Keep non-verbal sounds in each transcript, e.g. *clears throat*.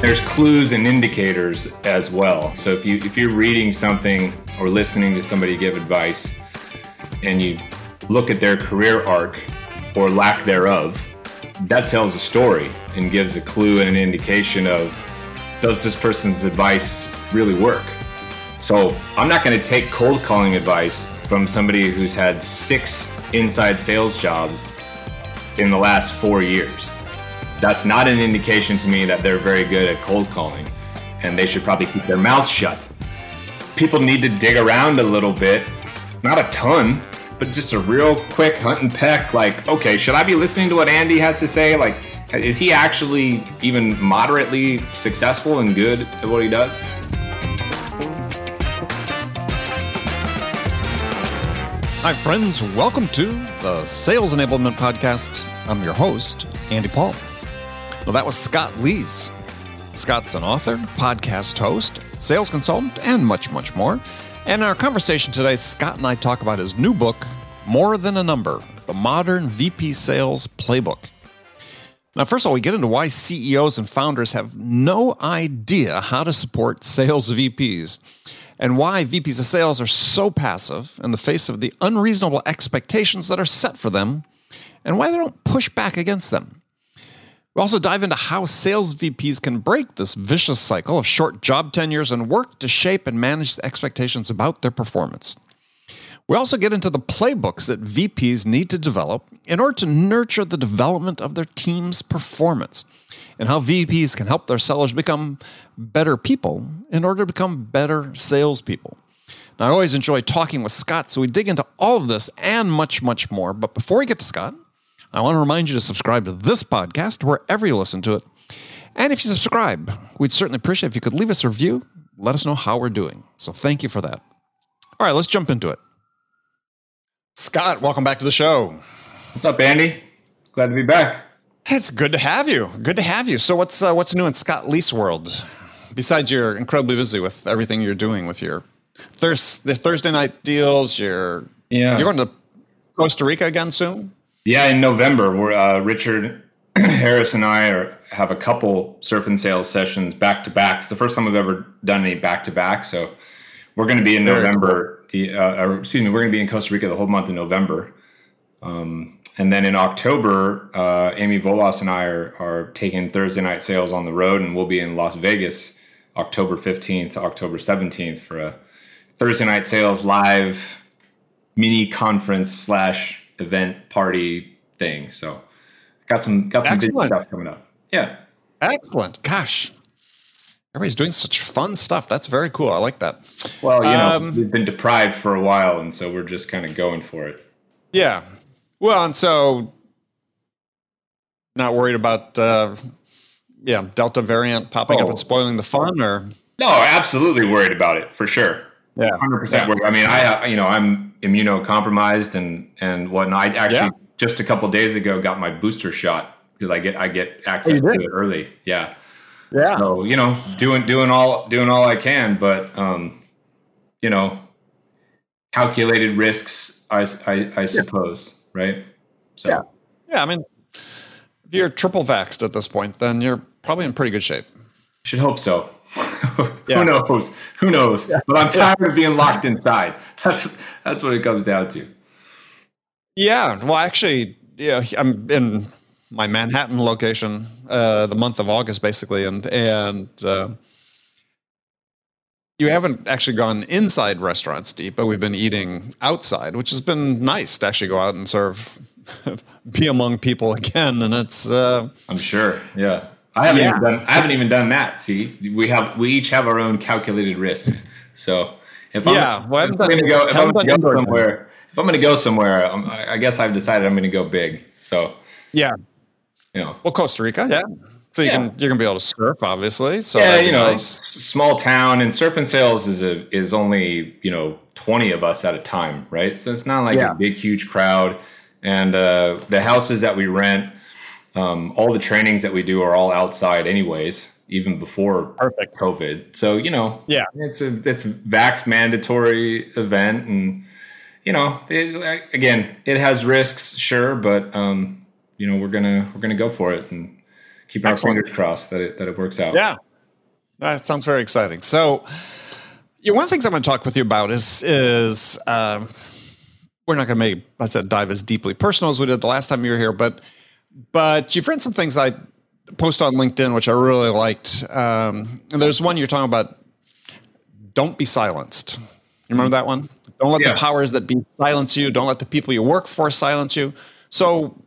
there's clues and indicators as well. So if you if you're reading something or listening to somebody give advice and you look at their career arc or lack thereof, that tells a story and gives a clue and an indication of does this person's advice really work? So I'm not going to take cold calling advice from somebody who's had six inside sales jobs in the last four years that's not an indication to me that they're very good at cold calling and they should probably keep their mouth shut. People need to dig around a little bit, not a ton, but just a real quick hunt and peck like, okay, should I be listening to what Andy has to say? Like, is he actually even moderately successful and good at what he does? Hi, friends. Welcome to the Sales Enablement Podcast. I'm your host, Andy Paul. Well, that was Scott Leese. Scott's an author, podcast host, sales consultant, and much, much more. And in our conversation today, Scott and I talk about his new book, More Than a Number The Modern VP Sales Playbook. Now, first of all, we get into why CEOs and founders have no idea how to support sales VPs and why VPs of sales are so passive in the face of the unreasonable expectations that are set for them and why they don't push back against them. We also dive into how sales VPs can break this vicious cycle of short job tenures and work to shape and manage the expectations about their performance. We also get into the playbooks that VPs need to develop in order to nurture the development of their team's performance and how VPs can help their sellers become better people in order to become better salespeople. Now, I always enjoy talking with Scott, so we dig into all of this and much, much more. But before we get to Scott, I want to remind you to subscribe to this podcast wherever you listen to it. And if you subscribe, we'd certainly appreciate if you could leave us a review. Let us know how we're doing. So thank you for that. All right, let's jump into it. Scott, welcome back to the show. What's up, Andy? Glad to be back. It's good to have you. Good to have you. So what's uh, what's new in Scott Leese's world? Besides, you're incredibly busy with everything you're doing with your thurs- the Thursday night deals. You're yeah. You're going to Costa Rica again soon. Yeah, in November, we're uh, Richard *clears throat* Harris and I are, have a couple surf and sales sessions back to back. It's the first time we've ever done any back to back. So we're going to be in November. The uh, or, excuse me, we're going to be in Costa Rica the whole month of November. Um, and then in October, uh, Amy Volas and I are, are taking Thursday night sales on the road, and we'll be in Las Vegas October 15th to October 17th for a Thursday night sales live mini conference slash event party thing. So got some got some Excellent. big stuff coming up. Yeah. Excellent. Gosh. Everybody's doing such fun stuff. That's very cool. I like that. Well, you know, um, we've been deprived for a while, and so we're just kind of going for it. Yeah. Well, and so not worried about uh, yeah Delta variant popping oh. up and spoiling the fun, or no, absolutely worried about it for sure. Yeah, hundred percent. I mean, I you know I'm immunocompromised and and whatnot. I actually yeah. just a couple days ago got my booster shot because I get I get access oh, to it early. Yeah, yeah. So you know, doing doing all doing all I can, but um, you know, calculated risks. I I, I suppose, yeah. right? So yeah, yeah. I mean, if you're triple vaxxed at this point, then you're probably in pretty good shape. Should hope so. *laughs* Who knows? Who knows? Yeah. But I'm tired of being locked inside. *laughs* That's that's what it comes down to. Yeah. Well, actually, yeah, I'm in my Manhattan location uh, the month of August, basically, and and uh, you haven't actually gone inside restaurants deep, but we've been eating outside, which has been nice to actually go out and serve, *laughs* be among people again, and it's. Uh, I'm sure. Yeah. I haven't yeah. even done. I haven't even done that. See, we have we each have our own calculated risks. So if I'm, yeah, well, if I'm going to go, if I'm going to go somewhere, if I'm going to go somewhere, I guess I've decided I'm going to go big. So yeah, you know, well, Costa Rica, yeah. So you yeah. can you're gonna be able to surf, obviously. So yeah, you know, nice. small town and surf and sales is a is only you know twenty of us at a time, right? So it's not like yeah. a big huge crowd. And uh, the houses that we rent um, all the trainings that we do are all outside, anyways, even before Perfect. COVID. So you know, yeah, it's a it's a vax mandatory event, and you know, it, again, it has risks, sure, but um, you know, we're gonna we're gonna go for it and keep our Excellent. fingers crossed that it that it works out. Yeah. That sounds very exciting. So, yeah, one of the things I'm going to talk with you about is is uh, we're not going to make I said dive as deeply personal as we did the last time you were here, but but you've read some things I post on LinkedIn which I really liked. Um, and there's one you're talking about. Don't be silenced. You remember that one? Don't let yeah. the powers that be silence you. Don't let the people you work for silence you. So,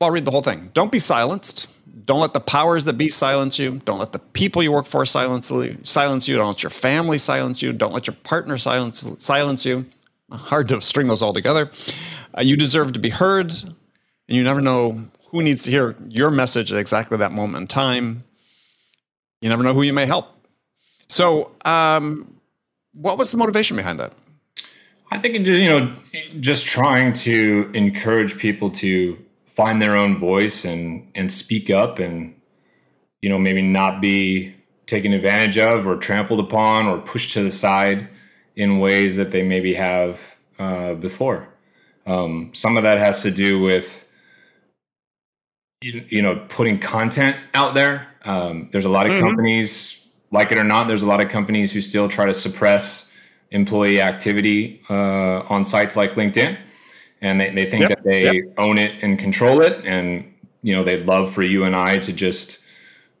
I'll read the whole thing. Don't be silenced. Don't let the powers that be silence you. Don't let the people you work for silence, silence you. Don't let your family silence you. Don't let your partner silence, silence you. Hard to string those all together. Uh, you deserve to be heard, and you never know who needs to hear your message at exactly that moment in time. You never know who you may help. So, um, what was the motivation behind that? I think you know, just trying to encourage people to find their own voice and and speak up and you know maybe not be taken advantage of or trampled upon or pushed to the side in ways that they maybe have uh, before. Um, some of that has to do with you, you know putting content out there. Um, there's a lot of mm-hmm. companies, like it or not, there's a lot of companies who still try to suppress employee activity uh, on sites like LinkedIn and they, they think yep. that they yep. own it and control it and you know they'd love for you and i to just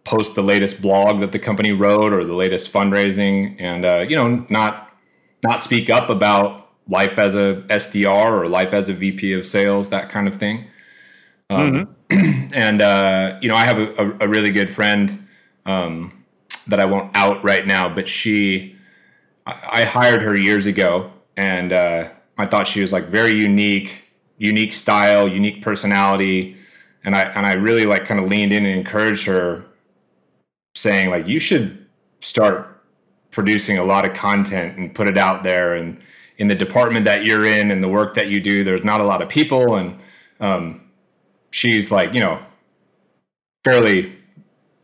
post the latest blog that the company wrote or the latest fundraising and uh, you know not not speak up about life as a sdr or life as a vp of sales that kind of thing um, mm-hmm. *clears throat* and uh, you know i have a, a really good friend um, that i won't out right now but she i, I hired her years ago and uh, I thought she was like very unique, unique style, unique personality, and I and I really like kind of leaned in and encouraged her, saying like you should start producing a lot of content and put it out there and in the department that you're in and the work that you do there's not a lot of people and um, she's like you know fairly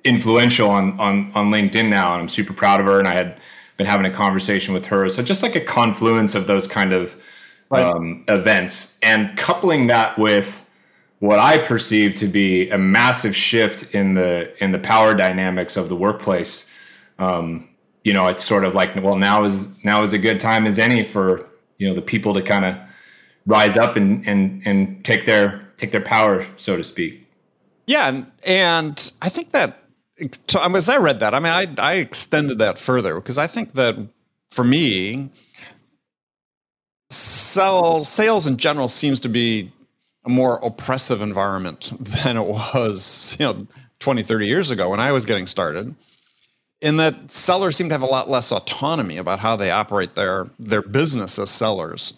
influential on on on LinkedIn now and I'm super proud of her and I had been having a conversation with her so just like a confluence of those kind of right. um, events, and coupling that with what I perceive to be a massive shift in the in the power dynamics of the workplace. Um, you know, it's sort of like, well, now is now is a good time as any for you know the people to kind of rise up and and and take their take their power, so to speak. Yeah, and, and I think that as I read that, I mean, I I extended that further because I think that for me, sales sales in general seems to be a more oppressive environment *laughs* than it was you know 20 30 years ago when i was getting started in that sellers seem to have a lot less autonomy about how they operate their their business as sellers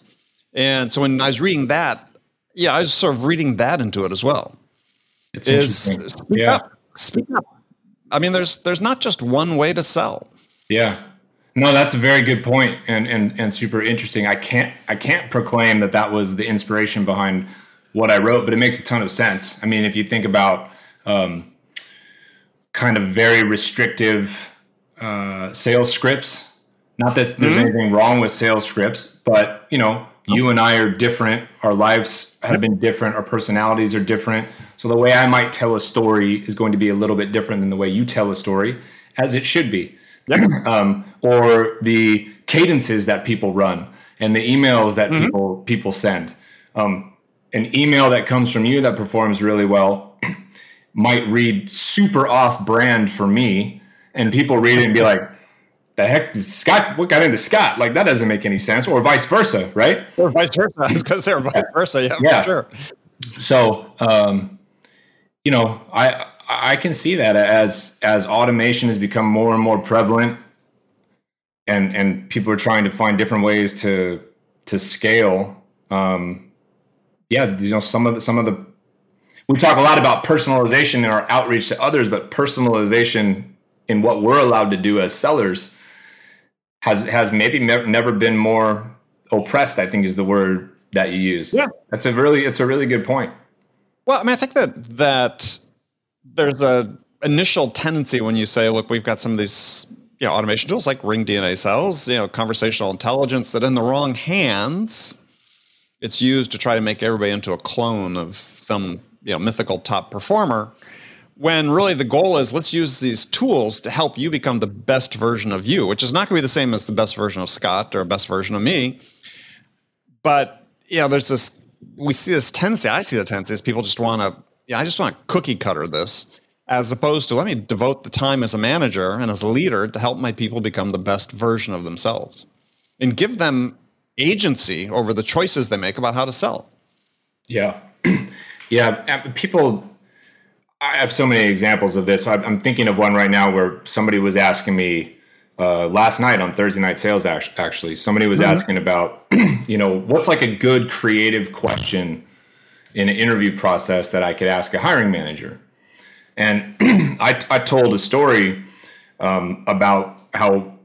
and so when i was reading that yeah i was sort of reading that into it as well it's is speak yeah. up speak up i mean there's there's not just one way to sell yeah no, that's a very good point and, and and super interesting. I can't I can't proclaim that that was the inspiration behind what I wrote, but it makes a ton of sense. I mean, if you think about um, kind of very restrictive uh, sales scripts, not that there's mm-hmm. anything wrong with sales scripts, but you know, you and I are different. Our lives have been different. Our personalities are different. So the way I might tell a story is going to be a little bit different than the way you tell a story, as it should be. *clears throat* um, or the cadences that people run and the emails that mm-hmm. people people send. Um, an email that comes from you that performs really well *clears throat* might read super off brand for me, and people read it and be like, "The heck, Scott? What got into Scott? Like that doesn't make any sense." Or vice versa, right? Or vice versa. *laughs* I was going to say vice versa. Yeah, yeah. sure. So, um, you know, I I can see that as as automation has become more and more prevalent, and and people are trying to find different ways to to scale. Um, yeah, you know, some of the some of the we talk a lot about personalization in our outreach to others, but personalization in what we're allowed to do as sellers has has maybe never been more oppressed. I think is the word that you use. Yeah, that's a really it's a really good point. Well, I mean, I think that that there's a initial tendency when you say, look, we've got some of these you know, automation tools like Ring DNA sells, you know, conversational intelligence that in the wrong hands, it's used to try to make everybody into a clone of some you know mythical top performer. When really the goal is let's use these tools to help you become the best version of you, which is not going to be the same as the best version of Scott or best version of me. But you know, there's this we see this tendency. I see the tendency is people just want to. Yeah, I just want to cookie cutter this, as opposed to let me devote the time as a manager and as a leader to help my people become the best version of themselves, and give them agency over the choices they make about how to sell. Yeah, *clears throat* yeah. People I have so many examples of this. I'm thinking of one right now where somebody was asking me uh, last night on Thursday night sales. Actually, somebody was mm-hmm. asking about, *clears throat* you know, what's like a good creative question in an interview process that I could ask a hiring manager. And *clears throat* I, I, told a story um, about how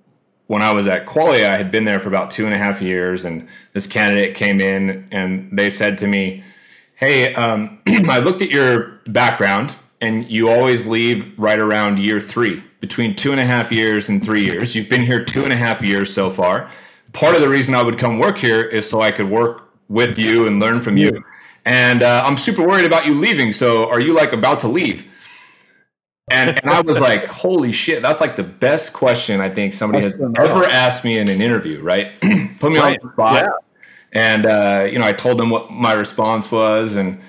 when I was at Qualia, I had been there for about two and a half years, and this candidate came in and they said to me, "Hey, um, *clears throat* I looked at your background." And you always leave right around year three, between two and a half years and three years. You've been here two and a half years so far. Part of the reason I would come work here is so I could work with you and learn from you. And uh, I'm super worried about you leaving. So are you like about to leave? And, and I was like, *laughs* holy shit, that's like the best question I think somebody has ever asked me in an interview, right? *clears throat* Put me right. on the spot. Yeah. And, uh, you know, I told them what my response was. And,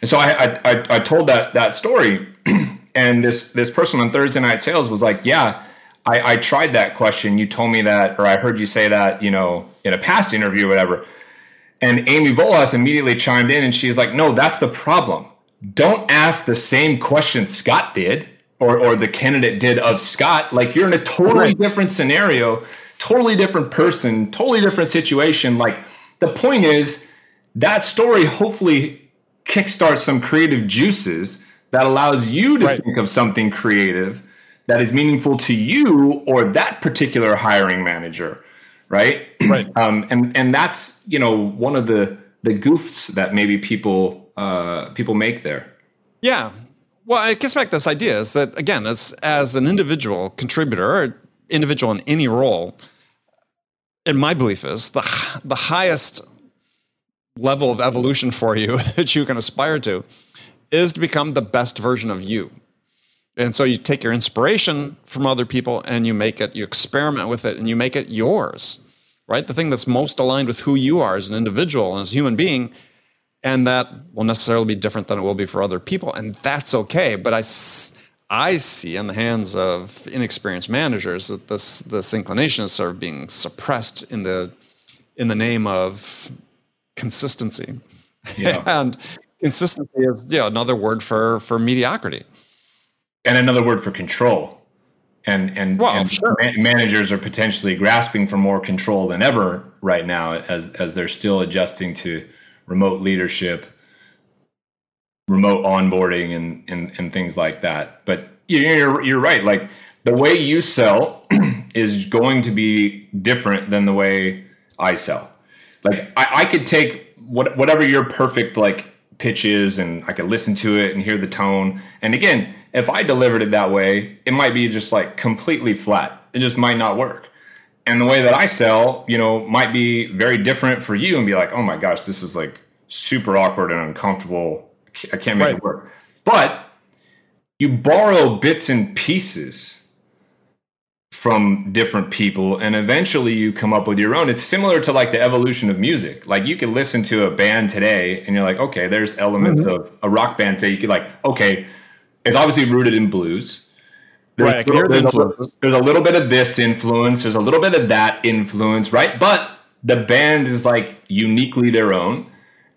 and so I, I, I told that, that story *clears throat* and this, this person on Thursday night sales was like, yeah, I, I tried that question. You told me that, or I heard you say that, you know, in a past interview or whatever. And Amy Volas immediately chimed in and she's like, no, that's the problem. Don't ask the same question Scott did or, or the candidate did of Scott. Like you're in a totally different scenario, totally different person, totally different situation. Like the point is that story hopefully kickstart some creative juices that allows you to right. think of something creative that is meaningful to you or that particular hiring manager right? Right. *clears throat* Um, and and that's you know one of the the goofs that maybe people uh, people make there. Yeah. Well it gets back to this idea is that again as as an individual contributor or individual in any role and my belief is the the highest level of evolution for you *laughs* that you can aspire to is to become the best version of you. And so you take your inspiration from other people and you make it, you experiment with it and you make it yours, right? The thing that's most aligned with who you are as an individual and as a human being. And that will necessarily be different than it will be for other people. And that's okay. But I, I see in the hands of inexperienced managers that this, this inclination is sort of being suppressed in the, in the name of consistency. Yeah. *laughs* and consistency is you know, another word for for mediocrity. And another word for control. And and, well, and sure. managers are potentially grasping for more control than ever right now as as they're still adjusting to remote leadership, remote onboarding and and, and things like that. But you're you're right. Like the way you sell *clears throat* is going to be different than the way I sell. Like I, I could take what, whatever your perfect like pitch is and I could listen to it and hear the tone. And again, if I delivered it that way, it might be just like completely flat. It just might not work. And the way that I sell, you know, might be very different for you and be like, oh my gosh, this is like super awkward and uncomfortable. I can't make right. it work. But you borrow bits and pieces from different people and eventually you come up with your own. It's similar to like the evolution of music. Like you can listen to a band today and you're like okay there's elements mm-hmm. of a rock band that you could like okay it's obviously rooted in blues. There's, right, little, there's, a, there's a little bit of this influence there's a little bit of that influence right? But the band is like uniquely their own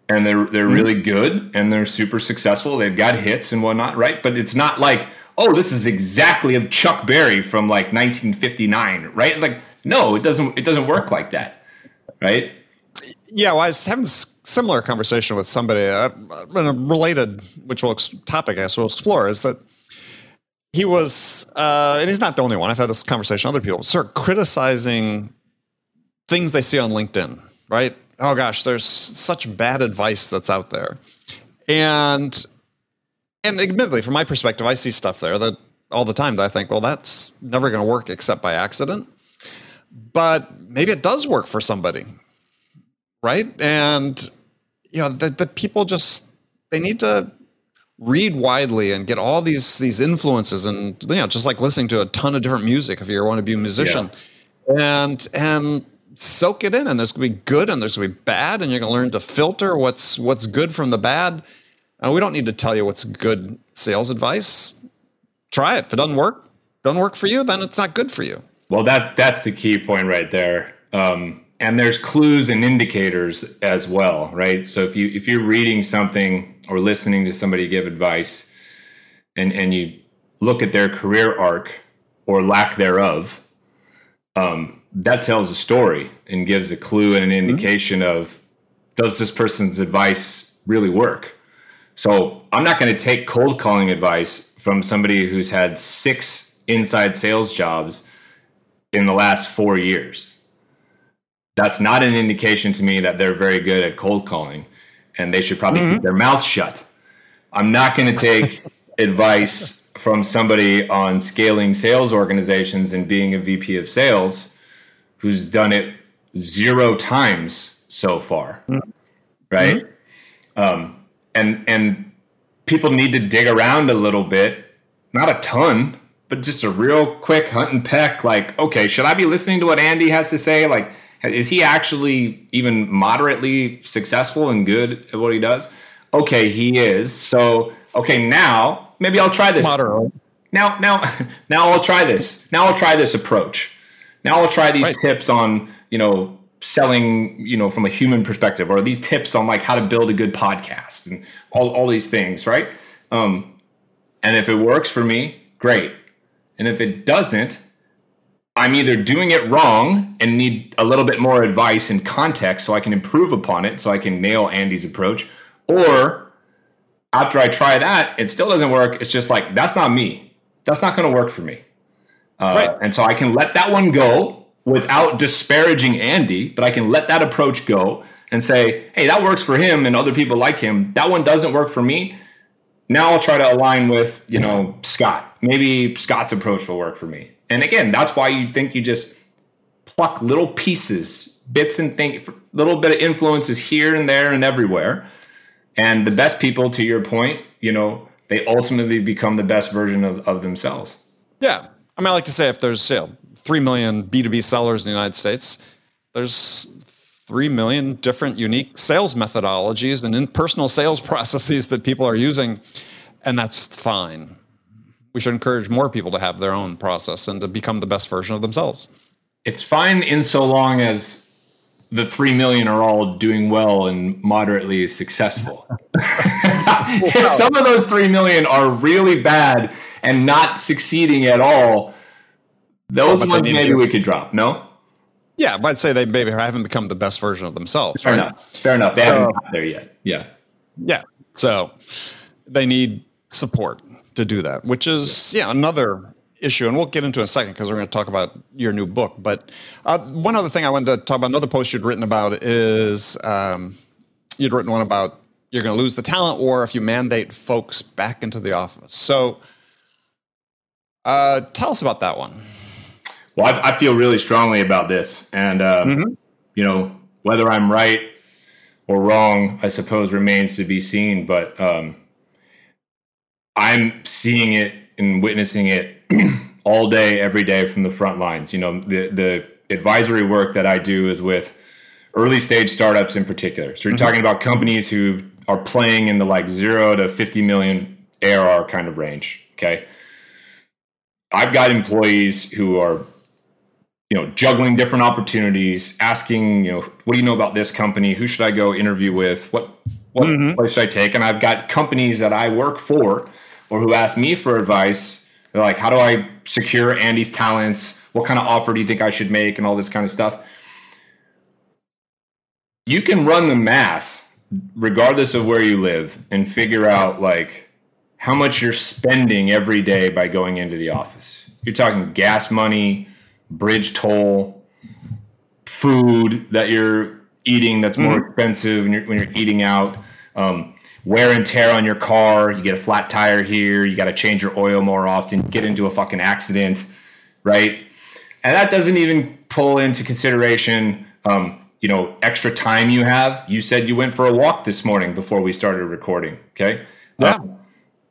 and they're they're mm-hmm. really good and they're super successful. They've got hits and whatnot right? But it's not like oh, this is exactly of Chuck Berry from like 1959, right? Like, no, it doesn't. It doesn't work like that, right? Yeah, well, I was having a similar conversation with somebody, uh, a related, which will topic I guess we'll explore, is that he was, uh, and he's not the only one. I've had this conversation with other people, start criticizing things they see on LinkedIn, right? Oh gosh, there's such bad advice that's out there, and and admittedly, from my perspective, I see stuff there that all the time that I think, well, that's never going to work except by accident. But maybe it does work for somebody, right? And you know, the, the people just they need to read widely and get all these these influences and you know just like listening to a ton of different music if you want to be a musician yeah. and and soak it in and there's going to be good and there's going to be bad and you're going to learn to filter what's what's good from the bad and we don't need to tell you what's good sales advice. Try it. If it doesn't work doesn't work for you then it's not good for you. Well that that's the key point right there. Um, and there's clues and indicators as well right? So if you if you're reading something or listening to somebody give advice and and you look at their career arc or lack thereof um, that tells a story and gives a clue and an mm-hmm. indication mm-hmm. of does this person's advice really work so i'm not going to take cold calling advice from somebody who's had six inside sales jobs in the last four years that's not an indication to me that they're very good at cold calling and they should probably mm-hmm. keep their mouth shut. I'm not going to take *laughs* advice from somebody on scaling sales organizations and being a VP of sales who's done it zero times so far. Mm-hmm. Right? Mm-hmm. Um, and and people need to dig around a little bit, not a ton, but just a real quick hunt and peck like, okay, should I be listening to what Andy has to say? Like is he actually even moderately successful and good at what he does? Okay, he is. So, okay, now maybe I'll try this. Moderate. Now, now, *laughs* now I'll try this. Now I'll try this approach. Now I'll try these right. tips on, you know, selling, you know, from a human perspective, or these tips on like how to build a good podcast and all, all these things, right? Um, and if it works for me, great. And if it doesn't, I'm either doing it wrong and need a little bit more advice and context so I can improve upon it, so I can nail Andy's approach, or after I try that, it still doesn't work. It's just like, that's not me. That's not going to work for me. Uh, right. And so I can let that one go without disparaging Andy, but I can let that approach go and say, hey, that works for him and other people like him. That one doesn't work for me. Now I'll try to align with, you know, Scott. Maybe Scott's approach will work for me. And again, that's why you think you just pluck little pieces, bits and think, little bit of influences here and there and everywhere. And the best people, to your point, you know, they ultimately become the best version of, of themselves. Yeah. I mean, I like to say if there's you know, 3 million B2B sellers in the United States, there's 3 million different unique sales methodologies and impersonal sales *laughs* processes that people are using. And that's fine we should encourage more people to have their own process and to become the best version of themselves. It's fine in so long as the 3 million are all doing well and moderately successful. *laughs* if some of those 3 million are really bad and not succeeding at all, those ones maybe we could drop. No? Yeah, but I'd say they maybe haven't become the best version of themselves. Fair right? enough. Fair enough. They so, haven't got there yet. Yeah. Yeah. So they need support to do that, which is yeah another issue, and we'll get into in a second because we're going to talk about your new book. But uh, one other thing I wanted to talk about, another post you'd written about is um, you'd written one about you're going to lose the talent war if you mandate folks back into the office. So uh, tell us about that one. Well, I, I feel really strongly about this, and uh, mm-hmm. you know whether I'm right or wrong, I suppose remains to be seen. But um, I'm seeing it and witnessing it *clears throat* all day, every day from the front lines. You know, the the advisory work that I do is with early stage startups in particular. So you're mm-hmm. talking about companies who are playing in the like zero to 50 million ARR kind of range. Okay. I've got employees who are, you know, juggling different opportunities, asking, you know, what do you know about this company? Who should I go interview with? What what mm-hmm. place should I take? And I've got companies that I work for or who ask me for advice. They're like, how do I secure Andy's talents? What kind of offer do you think I should make? And all this kind of stuff. You can run the math regardless of where you live and figure out like how much you're spending every day by going into the office. You're talking gas money, bridge toll, food that you're eating that's more mm-hmm. expensive when you're, when you're eating out. Um, wear and tear on your car. You get a flat tire here. You got to change your oil more often. Get into a fucking accident, right? And that doesn't even pull into consideration, um, you know, extra time you have. You said you went for a walk this morning before we started recording. Okay. Yeah. Um,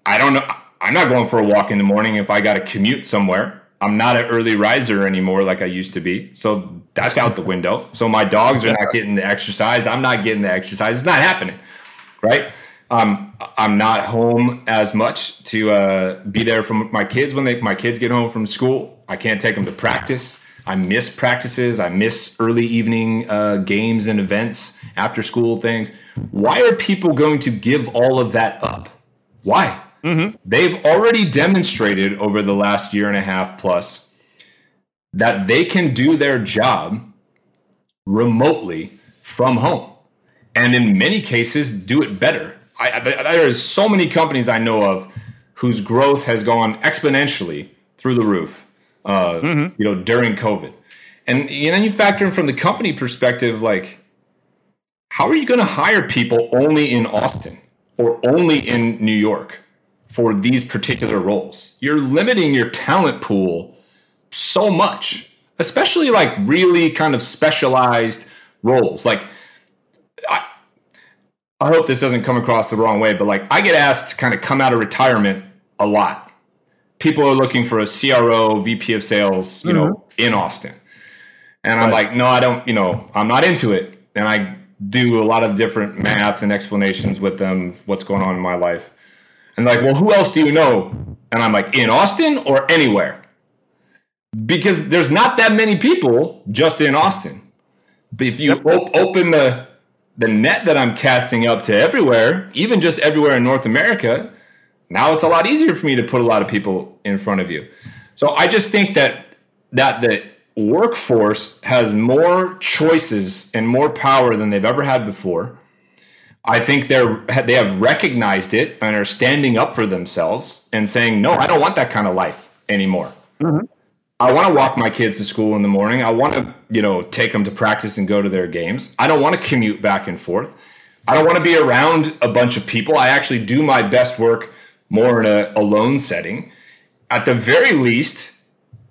I don't know. I'm not going for a walk in the morning if I got to commute somewhere. I'm not an early riser anymore like I used to be. So that's out the window. So my dogs are not getting the exercise. I'm not getting the exercise. It's not happening. Right. Um, I'm not home as much to uh, be there for my kids when they, my kids get home from school. I can't take them to practice. I miss practices. I miss early evening uh, games and events, after school things. Why are people going to give all of that up? Why? Mm-hmm. They've already demonstrated over the last year and a half plus that they can do their job remotely from home. And in many cases, do it better. I, there's so many companies I know of whose growth has gone exponentially through the roof, uh, mm-hmm. you know, during COVID. And you know, you factor in from the company perspective, like, how are you going to hire people only in Austin or only in New York? For these particular roles. You're limiting your talent pool so much, especially like really kind of specialized roles. Like, I, I hope this doesn't come across the wrong way, but like I get asked to kind of come out of retirement a lot. People are looking for a CRO, VP of sales, you mm-hmm. know, in Austin. And I'm like, no, I don't, you know, I'm not into it. And I do a lot of different math and explanations with them, what's going on in my life. And like, well, who else do you know? And I'm like, in Austin or anywhere? Because there's not that many people just in Austin. But if you op- open the the net that I'm casting up to everywhere, even just everywhere in North America, now it's a lot easier for me to put a lot of people in front of you. So I just think that that the workforce has more choices and more power than they've ever had before. I think they're they have recognized it and are standing up for themselves and saying, "No, I don't want that kind of life anymore. Mm-hmm. I want to walk my kids to school in the morning. I want to, you know, take them to practice and go to their games. I don't want to commute back and forth. I don't want to be around a bunch of people. I actually do my best work more in a alone setting. At the very least,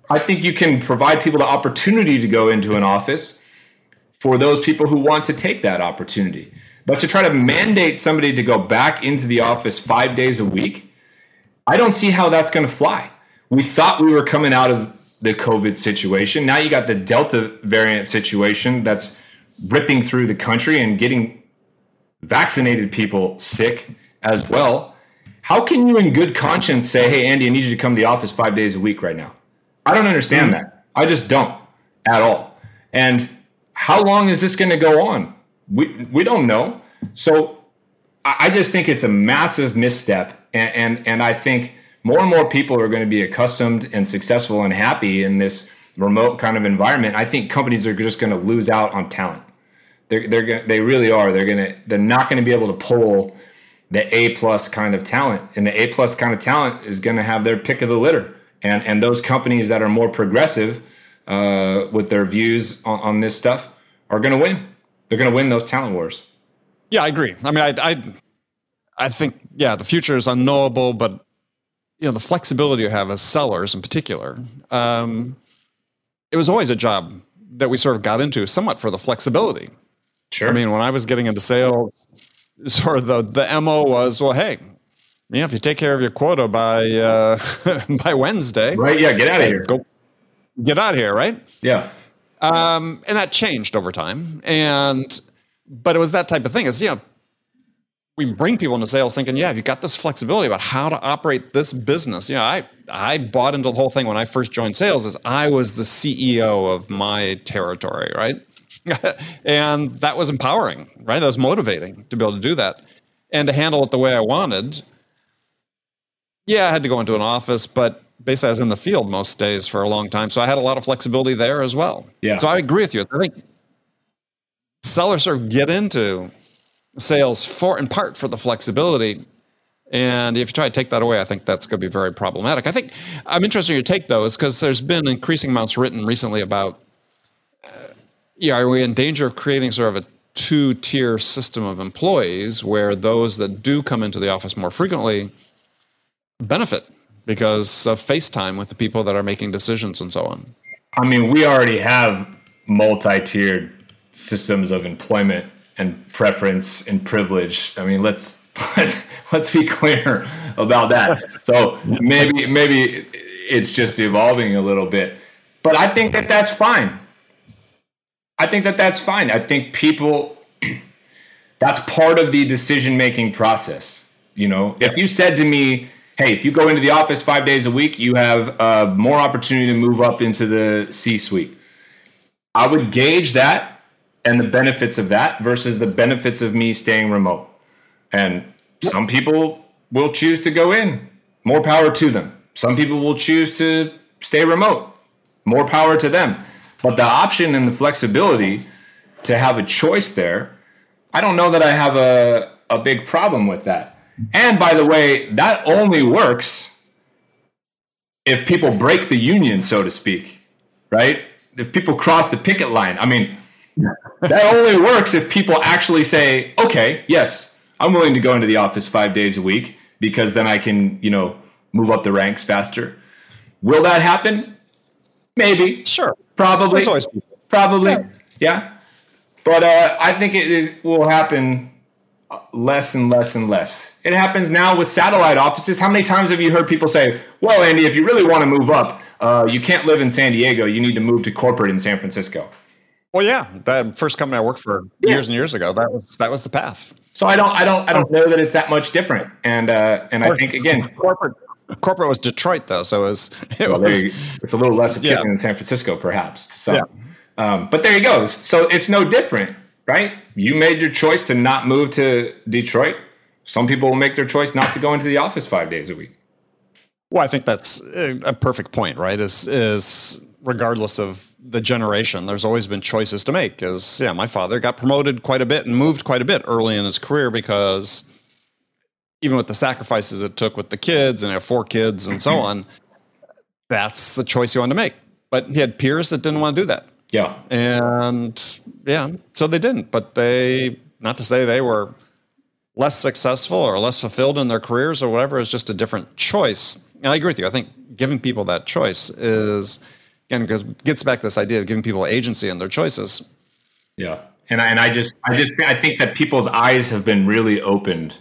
I think you can provide people the opportunity to go into an office for those people who want to take that opportunity. But to try to mandate somebody to go back into the office five days a week, I don't see how that's going to fly. We thought we were coming out of the COVID situation. Now you got the Delta variant situation that's ripping through the country and getting vaccinated people sick as well. How can you, in good conscience, say, hey, Andy, I need you to come to the office five days a week right now? I don't understand hmm. that. I just don't at all. And how long is this going to go on? We we don't know. So I just think it's a massive misstep, and and, and I think more and more people are going to be accustomed and successful and happy in this remote kind of environment. I think companies are just going to lose out on talent. They're they're they really are. They're gonna they're not going to be able to pull the A plus kind of talent, and the A plus kind of talent is going to have their pick of the litter. And and those companies that are more progressive uh, with their views on, on this stuff are going to win they're going to win those talent wars. Yeah, I agree. I mean, I, I, I think yeah, the future is unknowable, but you know, the flexibility you have as sellers in particular. Um, it was always a job that we sort of got into somewhat for the flexibility. Sure. I mean, when I was getting into sales, *laughs* sort of the the mo was, well, hey, yeah, if you take care of your quota by uh, *laughs* by Wednesday, right? Yeah, get out of here. Go, get out of here, right? Yeah. Um, and that changed over time. And but it was that type of thing. Is you know, we bring people into sales thinking, yeah, you've got this flexibility about how to operate this business. You know, I I bought into the whole thing when I first joined sales is I was the CEO of my territory, right? *laughs* and that was empowering, right? That was motivating to be able to do that and to handle it the way I wanted. Yeah, I had to go into an office, but basically I was in the field most days for a long time, so I had a lot of flexibility there as well. Yeah. So I agree with you. I think sellers sort of get into sales for in part for the flexibility. And if you try to take that away, I think that's going to be very problematic. I think I'm interested in your take though, is because there's been increasing amounts written recently about, uh, yeah, are we in danger of creating sort of a two-tier system of employees where those that do come into the office more frequently benefit because of FaceTime with the people that are making decisions and so on. I mean, we already have multi-tiered systems of employment and preference and privilege. I mean, let's *laughs* let's, let's be clear about that. So maybe maybe it's just evolving a little bit, but I think that that's fine. I think that that's fine. I think people *clears throat* that's part of the decision making process. You know, if you said to me, "Hey, if you go into the office five days a week, you have uh, more opportunity to move up into the C suite," I would gauge that and the benefits of that versus the benefits of me staying remote. And some people will choose to go in. More power to them. Some people will choose to stay remote. More power to them. But the option and the flexibility to have a choice there, I don't know that I have a, a big problem with that. And by the way, that only works if people break the union, so to speak, right? If people cross the picket line. I mean, that only works if people actually say, okay, yes, I'm willing to go into the office five days a week because then I can, you know, move up the ranks faster. Will that happen? Maybe. Sure. Probably. Probably. Yeah. yeah. But uh, I think it, it will happen less and less and less. It happens now with satellite offices. How many times have you heard people say, well, Andy, if you really want to move up, uh, you can't live in San Diego. You need to move to corporate in San Francisco. Well, yeah, that first company I worked for yeah. years and years ago, that was that was the path. So I don't, I don't, I don't know that it's that much different. And uh, and I think again, corporate corporate was Detroit though, so it was it well, was it's a little less appealing yeah. than San Francisco, perhaps. So, yeah. um, but there you go. So it's no different, right? You made your choice to not move to Detroit. Some people will make their choice not to go into the office five days a week. Well, I think that's a perfect point, right? Is is regardless of the generation, there's always been choices to make. Because yeah, my father got promoted quite a bit and moved quite a bit early in his career because even with the sacrifices it took with the kids and I have four kids and so mm-hmm. on, that's the choice he wanted to make. But he had peers that didn't want to do that. Yeah. And yeah, so they didn't. But they, not to say they were less successful or less fulfilled in their careers or whatever, is just a different choice. And I agree with you. I think giving people that choice is again because gets back to this idea of giving people agency in their choices. Yeah, and I, and I just I just I think that people's eyes have been really opened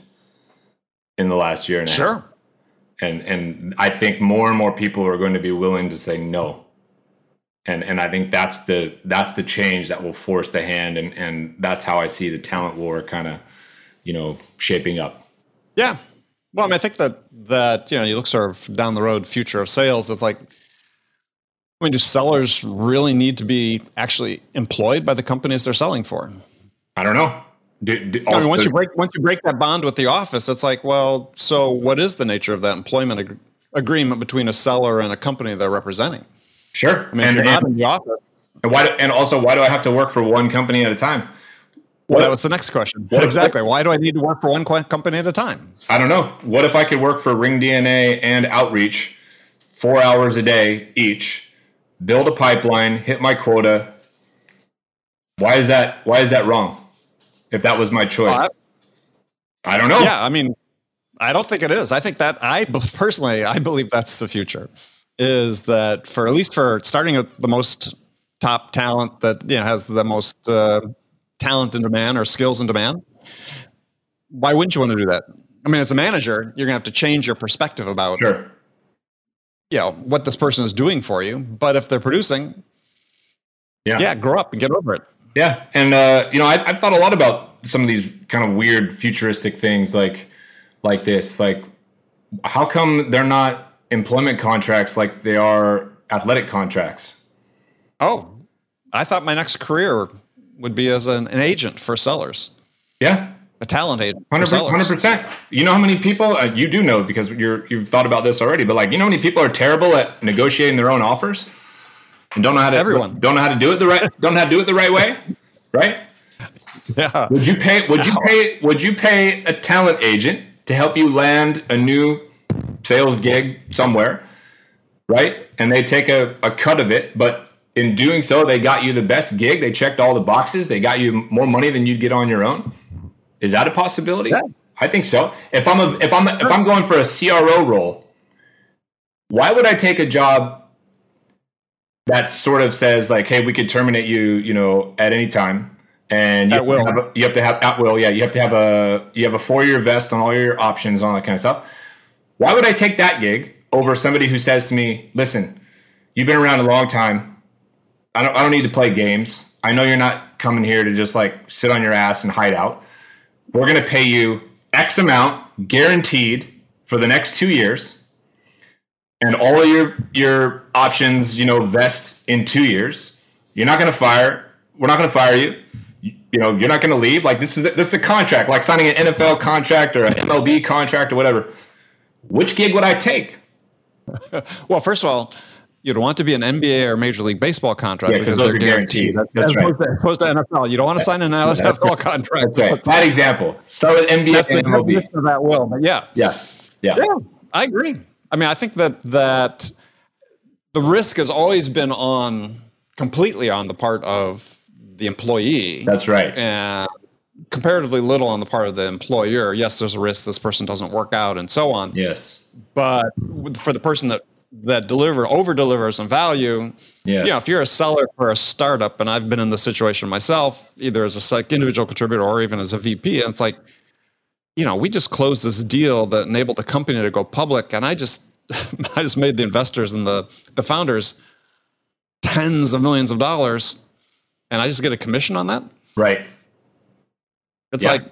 in the last year and a sure. half. And and I think more and more people are going to be willing to say no. And and I think that's the that's the change that will force the hand and and that's how I see the talent war kind of you know shaping up. Yeah. Well, I mean, I think that that you know you look sort of down the road, future of sales. It's like I mean, do sellers really need to be actually employed by the companies they're selling for? I don't know. Do, do, I mean, once you break once you break that bond with the office, it's like, well, so what is the nature of that employment ag- agreement between a seller and a company they're representing? Sure. I mean, and, you're not in the office, and why? And also, why do I have to work for one company at a time? Well, that was the next question. What exactly. Why do I need to work for one company at a time? I don't know. What if I could work for ringDNA and Outreach four hours a day each? build a pipeline, hit my quota. Why is that? Why is that wrong? If that was my choice, uh, I don't know. Yeah, I mean, I don't think it is. I think that I personally, I believe that's the future. Is that for at least for starting with the most top talent that you know, has the most uh, talent in demand or skills in demand? Why wouldn't you want to do that? I mean, as a manager, you're gonna have to change your perspective about sure. you know what this person is doing for you. But if they're producing yeah. yeah grow up and get over it. Yeah. And uh, you know I've, I've thought a lot about some of these kind of weird futuristic things like like this. Like how come they're not employment contracts like they are athletic contracts oh i thought my next career would be as an, an agent for sellers yeah a talent agent. Hundred percent. You know how many people uh, you do know because you're you've thought about this already. But like, you know how many people are terrible at negotiating their own offers and don't know how to everyone don't know how to do it the right don't know how to do it the right way, right? *laughs* Yeah. Would you pay? Would you pay? Would you pay a talent agent to help you land a new sales gig somewhere, right? And they take a, a cut of it, but in doing so, they got you the best gig. They checked all the boxes. They got you more money than you'd get on your own is that a possibility? Yeah. I think so. If I'm a, if I'm if I'm going for a CRO role, why would I take a job that sort of says like, "Hey, we could terminate you, you know, at any time. and you have, will. To have a, you have to have at will. Yeah, you have to have a you have a four year vest on all your options, all that kind of stuff. Why would I take that gig over somebody who says to me, "Listen, you've been around a long time. I don't I don't need to play games. I know you're not coming here to just like sit on your ass and hide out. We're going to pay you X amount guaranteed for the next two years." and all of your your options, you know, vest in two years. You're not going to fire. We're not going to fire you. You you know, you're not going to leave. Like this is this is a contract, like signing an NFL contract or an MLB contract or whatever. Which gig would I take? *laughs* Well, first of all, you'd want to be an NBA or Major League Baseball contract Yeah, 'cause because they're guaranteed. guaranteed. That's- that's as, right. opposed to, as opposed to NFL. You don't want to sign an NFL contract. Okay, bad example. Start with NBA That's and MLB. of that will. But yeah, Yeah, yeah, yeah, I agree. I mean, I think that that the risk has always been on completely on the part of the employee, that's right. and comparatively little on the part of the employer. Yes, there's a risk this person doesn't work out and so on. Yes. But for the person that that deliver over delivers on value, Yeah. you know, if you're a seller for a startup, and I've been in the situation myself, either as a like, individual contributor or even as a VP, and it's like, you know, we just closed this deal that enabled the company to go public, and I just, *laughs* I just made the investors and the the founders tens of millions of dollars, and I just get a commission on that. Right. It's Yeah. like,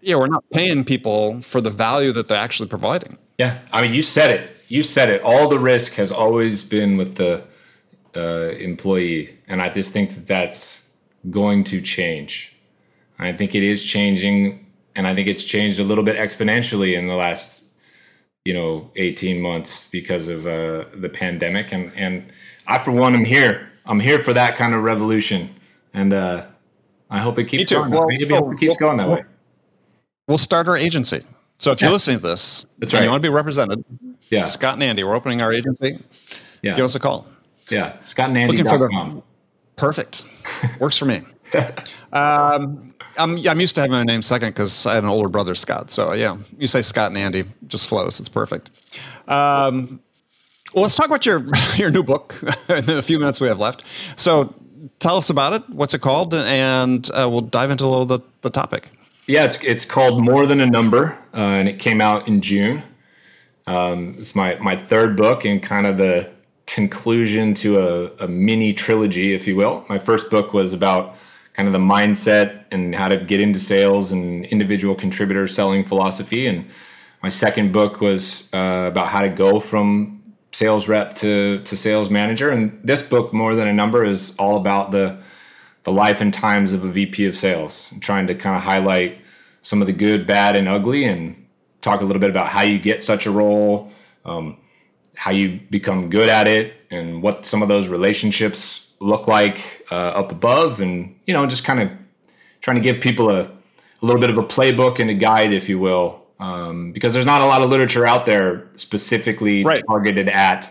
yeah, we're not paying people for the value that they're actually providing. Yeah, I mean, you said it. You said it. All the risk has always been with the uh, employee, and I just think that that's going to change. I think it is changing, and I think it's changed a little bit exponentially in the last, you know, eighteen months because of uh, the pandemic. And and I, for one, am here. I'm here for that kind of revolution, and uh, I hope it keeps going. Well, Maybe hope it keeps well, going that well, way. We'll start our agency. So if you're listening to this That's and right. you want to be represented, Yeah, Scott and Andy, we're opening our agency. yeah, Give us a call. yeah. Looking for the- ScottandAndy.com. Perfect. *laughs* Works for me. Um, I'm, I'm used to having my name second because I had an older brother, Scott. So yeah, you say Scott and Andy, just flows. It's perfect. Um, well, let's talk about your *laughs* your new book *laughs* in the few minutes we have left. So tell us about it. What's it called? And uh, we'll dive into a little the, the topic. Yeah, it's it's called More Than a Number, uh, and it came out in June. Um, it's my my third book and kind of the conclusion to a, a mini trilogy, if you will. My first book was about kind of the mindset and how to get into sales and individual contributor selling philosophy, and my second book was uh, about how to go from sales rep to to sales manager. And this book, More Than a Number, is all about the the life and times of a VP of sales, trying to kind of highlight some of the good, bad, and ugly, and talk a little bit about how you get such a role, um, how you become good at it, and what some of those relationships look like uh, up above, and you know, just kind of trying to give people a, a little bit of a playbook and a guide, if you will, um, because there's not a lot of literature out there specifically Right. targeted at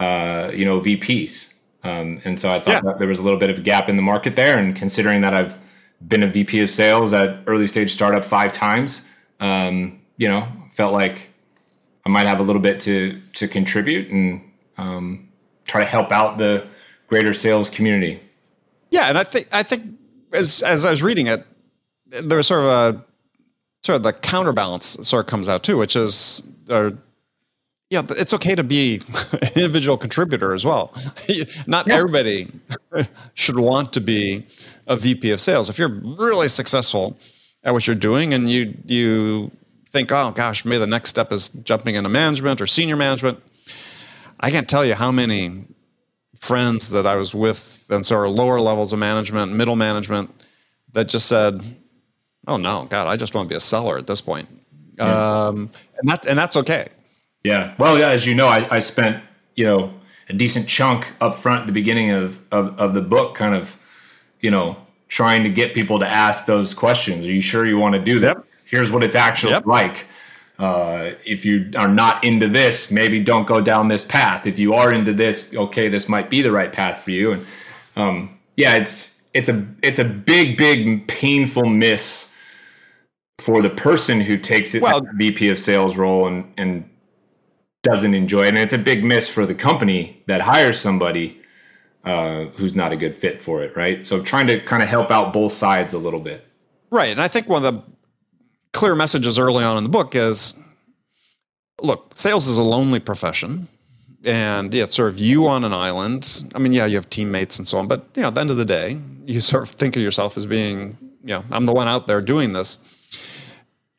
uh, you know VPs. Um, and so I thought Yeah. that there was a little bit of a gap in the market there. And considering that I've been a VP of sales at early stage startup five times, um, you know, felt like I might have a little bit to to contribute and um, try to help out the greater sales community. Yeah, and I think I think as as I was reading it, there was sort of a sort of the counterbalance sort of comes out too, which is uh, yeah, it's okay to be *laughs* an individual contributor as well. *laughs* Not everybody *laughs* should want to be a VP of sales. If you're really successful at what you're doing and you you think, oh gosh, maybe the next step is jumping into management or senior management. I can't tell you how many friends that I was with and so are lower levels of management, middle management, that just said, "Oh no, God, I just want to be a seller at this point," um, and that and that's okay. Yeah. Well, yeah, as you know, I, I spent, you know, a decent chunk up front at the beginning of, of, of the book, kind of, you know, trying to get people to ask those questions. Are you sure you want to do that? Yep. Here's what it's actually Yep. like. Uh, if you are not into this, maybe don't go down this path. If you are into this, okay, this might be the right path for you. And um, yeah, it's it's a it's a big, big, painful miss for the person who takes it Well- VP of sales role and and doesn't enjoy it, and it's a big miss for the company that hires somebody uh, who's not a good fit for it, right? So trying to kind of help out both sides a little bit. Right. And I think one of the clear messages early on in the book is look, sales is a lonely profession. And yeah, it's sort of you on an island. I mean, yeah, you have teammates and so on, but you know, at the end of the day, you sort of think of yourself as being, you know, I'm the one out there doing this.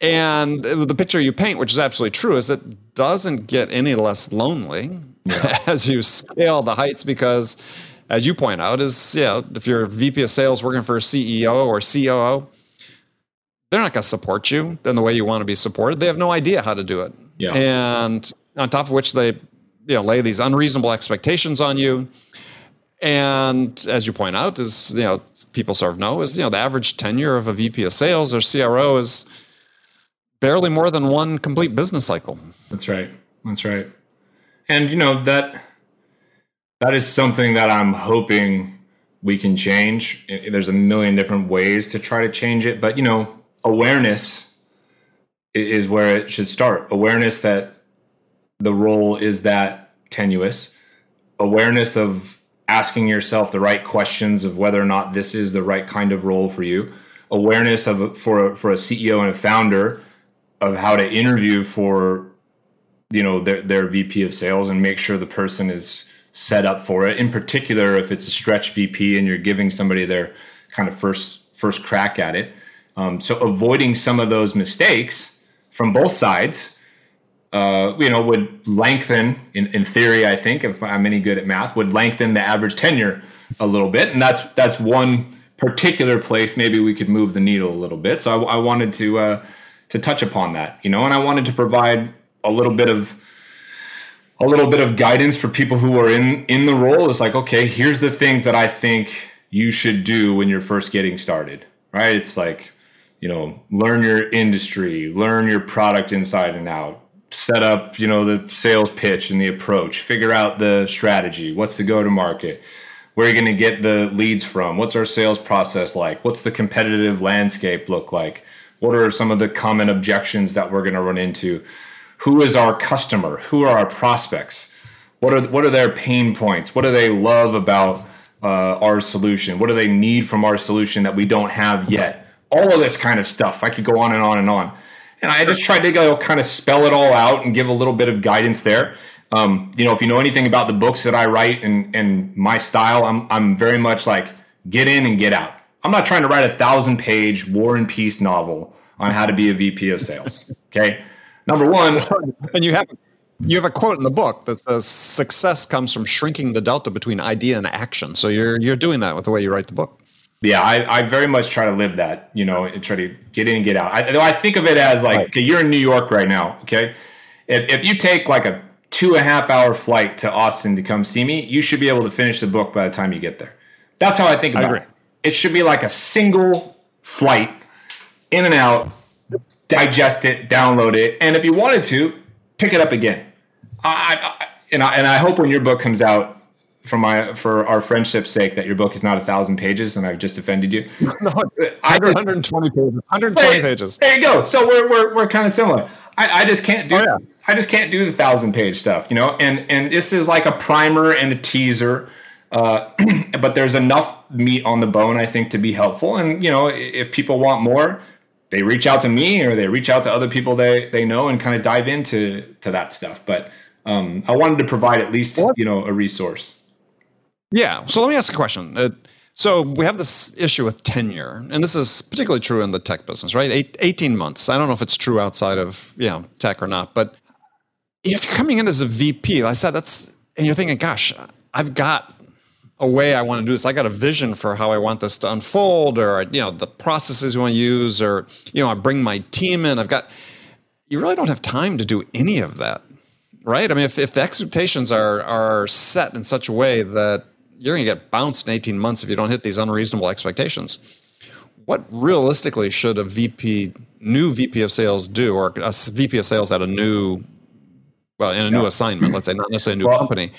And the picture you paint, which is absolutely true, is it doesn't get any less lonely yeah. *laughs* as you scale the heights because as you point out, is yeah, if you're a VP of sales working for a CEO or COO, they're not going to support you in the way you want to be supported. They have no idea how to do it. Yeah. And on top of which they you know lay these unreasonable expectations on you. And as you point out, is you know people sort of know is you know the average tenure of a VP of sales or CRO is barely more than one complete business cycle. That's right. That's right. And you know that that is something that I'm hoping we can change. There's a million different ways to try to change it, but you know, awareness is where it should start. Awareness that the role is that tenuous. Awareness of asking yourself the right questions of whether or not this is the right kind of role for you. Awareness of for for a CEO and a founder of how to interview for you know their their VP of sales and make sure the person is set up for it. In particular, if it's a stretch VP and you're giving somebody their kind of first first crack at it. Um, so avoiding some of those mistakes from both sides, uh, you know, would lengthen, in, in theory, I think, if I'm any good at math, would lengthen the average tenure a little bit, and that's that's one particular place maybe we could move the needle a little bit. So I, I wanted to uh, to touch upon that, you know, and I wanted to provide a little bit of a little bit of guidance for people who are in in the role. It's like, okay, here's the things that I think you should do when you're first getting started, right? It's like, you know, learn your industry, learn your product inside and out, set up, you know, the sales pitch and the approach, figure out the strategy, what's the go to market, where are you going to get the leads from, what's our sales process like, what's the competitive landscape look like, what are some of the common objections that we're going to run into who is our customer? Who are our prospects? What are what are their pain points? What do they love about uh, our solution? What do they need from our solution that we don't have yet? All of this kind of stuff. I could go on and on and on. And I just tried to go kind of spell it all out and give a little bit of guidance there. Um, you know, if you know anything about the books that I write and and my style, I'm I'm very much like get in and get out. I'm not trying to write a thousand page war and peace novel on how to be a VP of sales. Okay. Number one, and you have you have a quote in the book that says success comes from shrinking the delta between idea and action. So you're you're doing that with the way you write the book. Yeah, I, I very much try to live that, you know, and try to get in and get out. I, I think of it as like, right. okay, you're in New York right now, okay? If, if you take like a two and a half hour flight to Austin to come see me, you should be able to finish the book by the time you get there. That's how I think about I it. It should be like a single flight in and out digest it, download it, and if you wanted to, pick it up again. I, I, and I and I hope when your book comes out, for my for our friendship's sake, that your book is not a thousand pages, and I've just offended you. *laughs* no, it's 120 pages. 120 pages. There you go. So we're we're, we're kind of similar. I, I just can't do. Oh, yeah. I just can't do the thousand page stuff, you know. And and this is like a primer and a teaser. Uh, *clears throat* but there's enough meat on the bone, I think, to be helpful. And you know, if people want more, they reach out to me or they reach out to other people they they know and kind of dive into to that stuff. But um, I wanted to provide at least you know a resource. Yeah. So let me ask a question. Uh, so we have this issue with tenure, and this is particularly true in the tech business, right? Eight, 18 months. I don't know if it's true outside of you know tech or not, but if you're coming in as a VP, like I said that's and you're thinking, gosh, I've got a way I want to do this. I got a vision for how I want this to unfold, or you know, the processes we want to use, or you know, I bring my team in. I've got. You really don't have time to do any of that, right? I mean, if, if the expectations are are set in such a way that you're going to get bounced in 18 months if you don't hit these unreasonable expectations, what realistically should a VP, new VP of sales do, or a VP of sales at a new, well, in a yeah. new assignment, let's say, not necessarily a new well, company?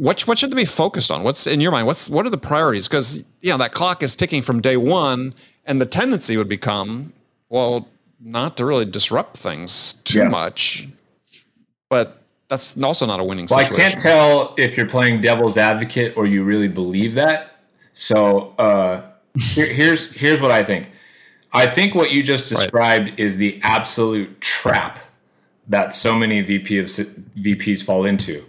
What what should they be focused on? What's in your mind? What's what are the priorities? Because you know that clock is ticking from day one, and the tendency would become well, not to really disrupt things too yeah. much, but that's also not a winning well, situation. I can't tell if you're playing devil's advocate or you really believe that. So uh, here, here's here's what I think. I think what you just described right. is the absolute trap that so many VP of VPs fall into,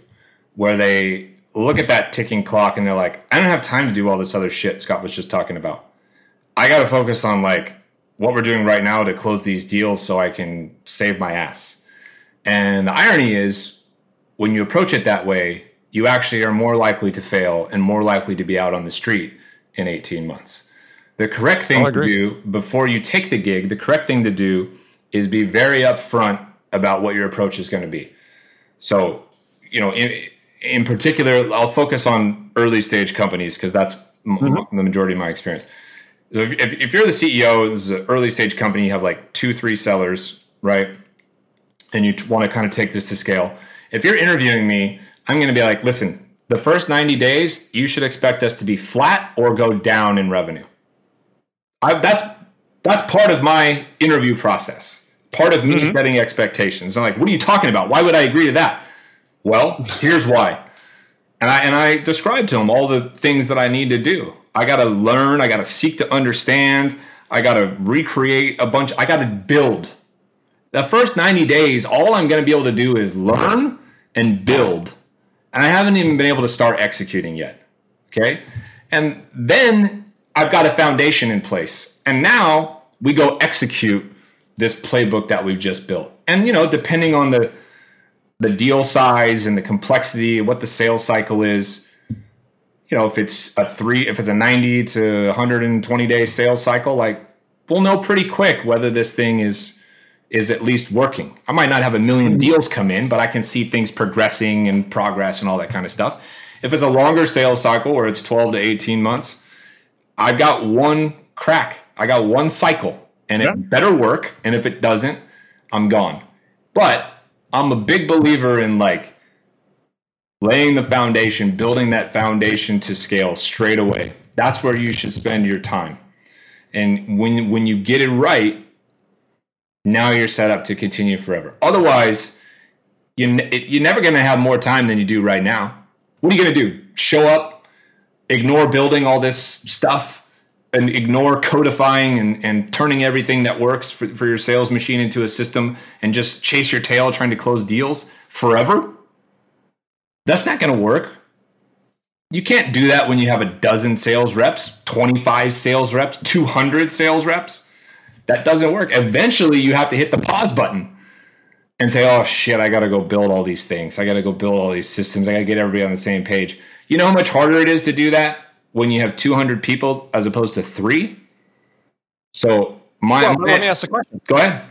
where they look at that ticking clock and they're like, I don't have time to do all this other shit Scott was just talking about. I got to focus on like what we're doing right now to close these deals so I can save my ass. And the irony is, when you approach it that way, you actually are more likely to fail and more likely to be out on the street in 18 months. The correct thing to do before you take the gig, the correct thing to do is be very upfront about what your approach is going to be. So, you know, in, in particular, I'll focus on early stage companies because that's mm-hmm. the majority of my experience. So if, if, if, you're the CEO, this is an early stage company, you have like two, three sellers, right? And you want to kind of take this to scale. If you're interviewing me, I'm going to be like, listen, the first 90 days, you should expect us to be flat or go down in revenue. I, that's that's part of my interview process. Part of me mm-hmm. setting expectations. I'm like, what are you talking about? Why would I agree to that? Well, here's why. And I and I described to him all the things that I need to do. I got to learn, I got to seek to understand, I got to recreate a bunch, I got to build. The first 90 days, all I'm going to be able to do is learn and build. And I haven't even been able to start executing yet. Okay? And then I've got a foundation in place. And now we go execute this playbook that we've just built. And you know, depending on the the deal size and the complexity, what the sales cycle is. You know, if it's a three, if it's a 90 to 120 day sales cycle, like we'll know pretty quick whether this thing is is at least working. I might not have a million mm-hmm. deals come in, but I can see things progressing and progress and all that kind of stuff. If it's a longer sales cycle or it's 12 to 18 months, I've got one crack. I got one cycle and yeah. it better work. And if it doesn't, I'm gone. But I'm a big believer in like laying the foundation, building that foundation to scale straight away. That's where you should spend your time. And when when you get it right, now you're set up to continue forever. Otherwise, you you're never going to have more time than you do right now. What are you going to do? Show up, ignore building all this stuff, and ignore codifying and, and turning everything that works for, for your sales machine into a system and just chase your tail trying to close deals forever? That's not going to work. You can't do that when you have a dozen sales reps, 25 sales reps, 200 sales reps. That doesn't work. Eventually, you have to hit the pause button and say, oh shit, I got to go build all these things. I got to go build all these systems. I got to get everybody on the same page. You know how much harder it is to do that? When you have 200 people as opposed to three. So my, well, let me ask a question. Go ahead.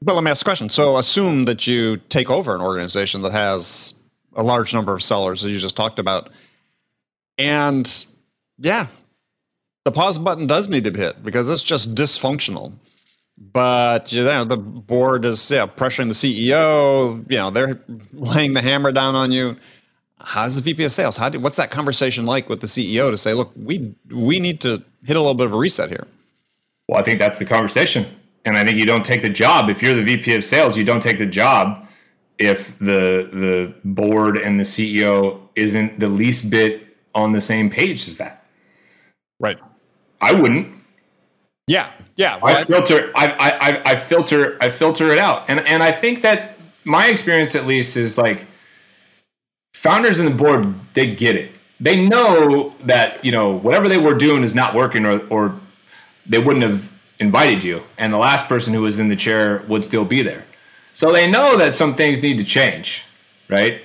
But let me ask a question. So assume that you take over an organization that has a large number of sellers, as you just talked about, and yeah, the pause button does need to be hit because it's just dysfunctional. But you know, the board is yeah pressuring the CEO. You know, they're *laughs* laying the hammer down on you how's the VP of sales? How do, what's that conversation like with the CEO to say, look, we we need to hit a little bit of a reset here? Well, I think that's the conversation. And I think you don't take the job if you're the VP of sales, you don't take the job if the the board and the CEO isn't the least bit on the same page as that. Right. I wouldn't. Yeah. Yeah. Well, I filter I, I I filter I filter it out. And and I think that my experience at least is like founders and the board they get it. They know that you know whatever they were doing is not working, or or they wouldn't have invited you, and the last person who was in the chair would still be there. So they know that some things need to change, right?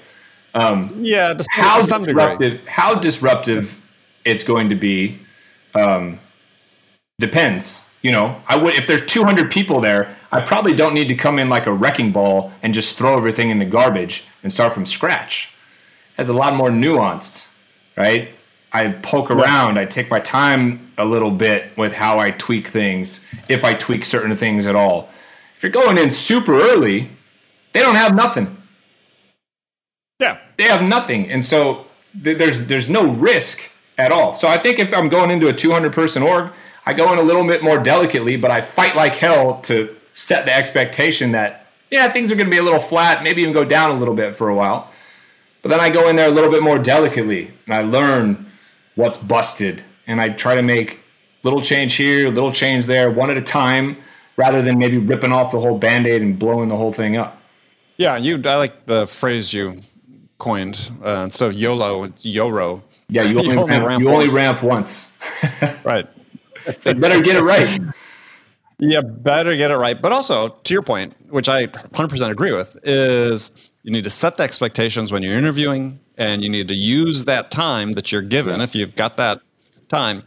Um, yeah, how disruptive? Degree. How disruptive it's going to be um, depends. You know, I would if there's 200 people there, I probably don't need to come in like a wrecking ball and just throw everything in the garbage and start from scratch is a lot more nuanced, right? I poke around, I take my time a little bit with how I tweak things, if I tweak certain things at all. If you're going in super early, they don't have nothing. Yeah. They have nothing. And so th- there's there's no risk at all. So I think if I'm going into a 200 person org, I go in a little bit more delicately, but I fight like hell to set the expectation that yeah, things are going to be a little flat, maybe even go down a little bit for a while. But then I go in there a little bit more delicately and I learn what's busted and I try to make little change here, little change there, one at a time, rather than maybe ripping off the whole band-aid and blowing the whole thing up. Yeah, you. I like the phrase you coined uh, instead of YOLO, it's YORO. Yeah, you *laughs* only, you only ramp, ramp, you only ramp once. *laughs* right. so better get it right. Yeah, better get it right. But also, to your point, which I 100% agree with, is you need to set the expectations when you're interviewing and you need to use that time that you're given if you've got that time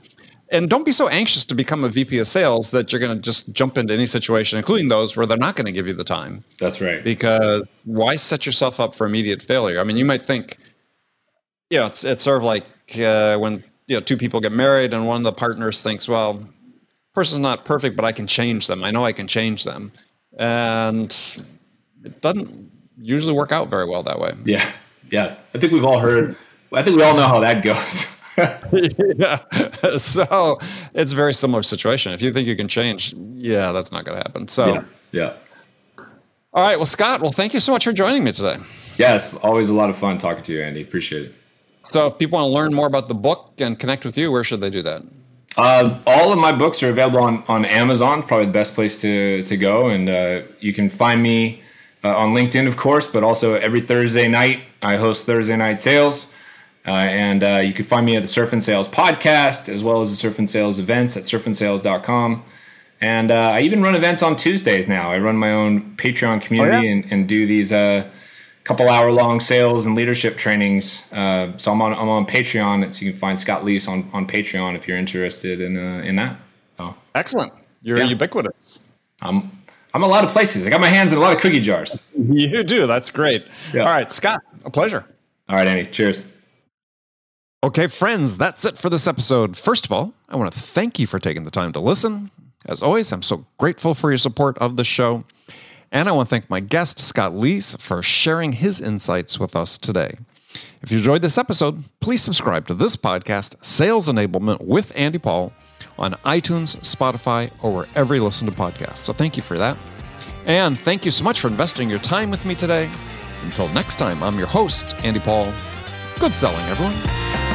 and don't be so anxious to become a VP of sales that you're going to just jump into any situation, including those where they're not going to give you the time. That's right. Because why set yourself up for immediate failure? I mean, you might think, you know, it's, it's sort of like uh, when you know two people get married and one of the partners thinks, well, person's not perfect, but I can change them. I know I can change them, and it doesn't usually work out very well that way. Yeah, yeah. I think we've all heard. I think we all know how that goes. *laughs* yeah. *laughs* So it's a very similar situation. If you think you can change, yeah, that's not going to happen. So, yeah. yeah. All right. Well, Scott, well, thank you so much for joining me today. Yes, always a lot of fun talking to you, Andy. Appreciate it. So, if people want to learn more about the book and connect with you, where should they do that? Uh, all of my books are available on, on Amazon, probably the best place to, to go. And uh, you can find me uh, on LinkedIn, of course, but also every Thursday night, I host Thursday Night Sales. Uh, and uh, you can find me at the Surf and Sales podcast as well as the Surf and Sales events at surfandsales.com. And uh, I even run events on Tuesdays now. I run my own Patreon community oh, yeah? and, and, do these uh, couple hour long sales and leadership trainings. Uh, so I'm on I'm on Patreon. So you can find Scott Leese on, on Patreon if you're interested in uh, in that. Oh. Excellent. You're yeah. ubiquitous. I'm I'm a lot of places. I got my hands in a lot of cookie jars. *laughs* You do. That's great. Yeah. All right, Scott. A pleasure. All right, Andy. Cheers. Okay, friends, that's it for this episode. First of all, I want to thank you for taking the time to listen. As always, I'm so grateful for your support of the show. And I want to thank my guest, Scott Leese, for sharing his insights with us today. If you enjoyed this episode, please subscribe to this podcast, Sales Enablement with Andy Paul, on iTunes, Spotify, or wherever you listen to podcasts. So thank you for that. And thank you so much for investing your time with me today. Until next time, I'm your host, Andy Paul. Good selling, everyone.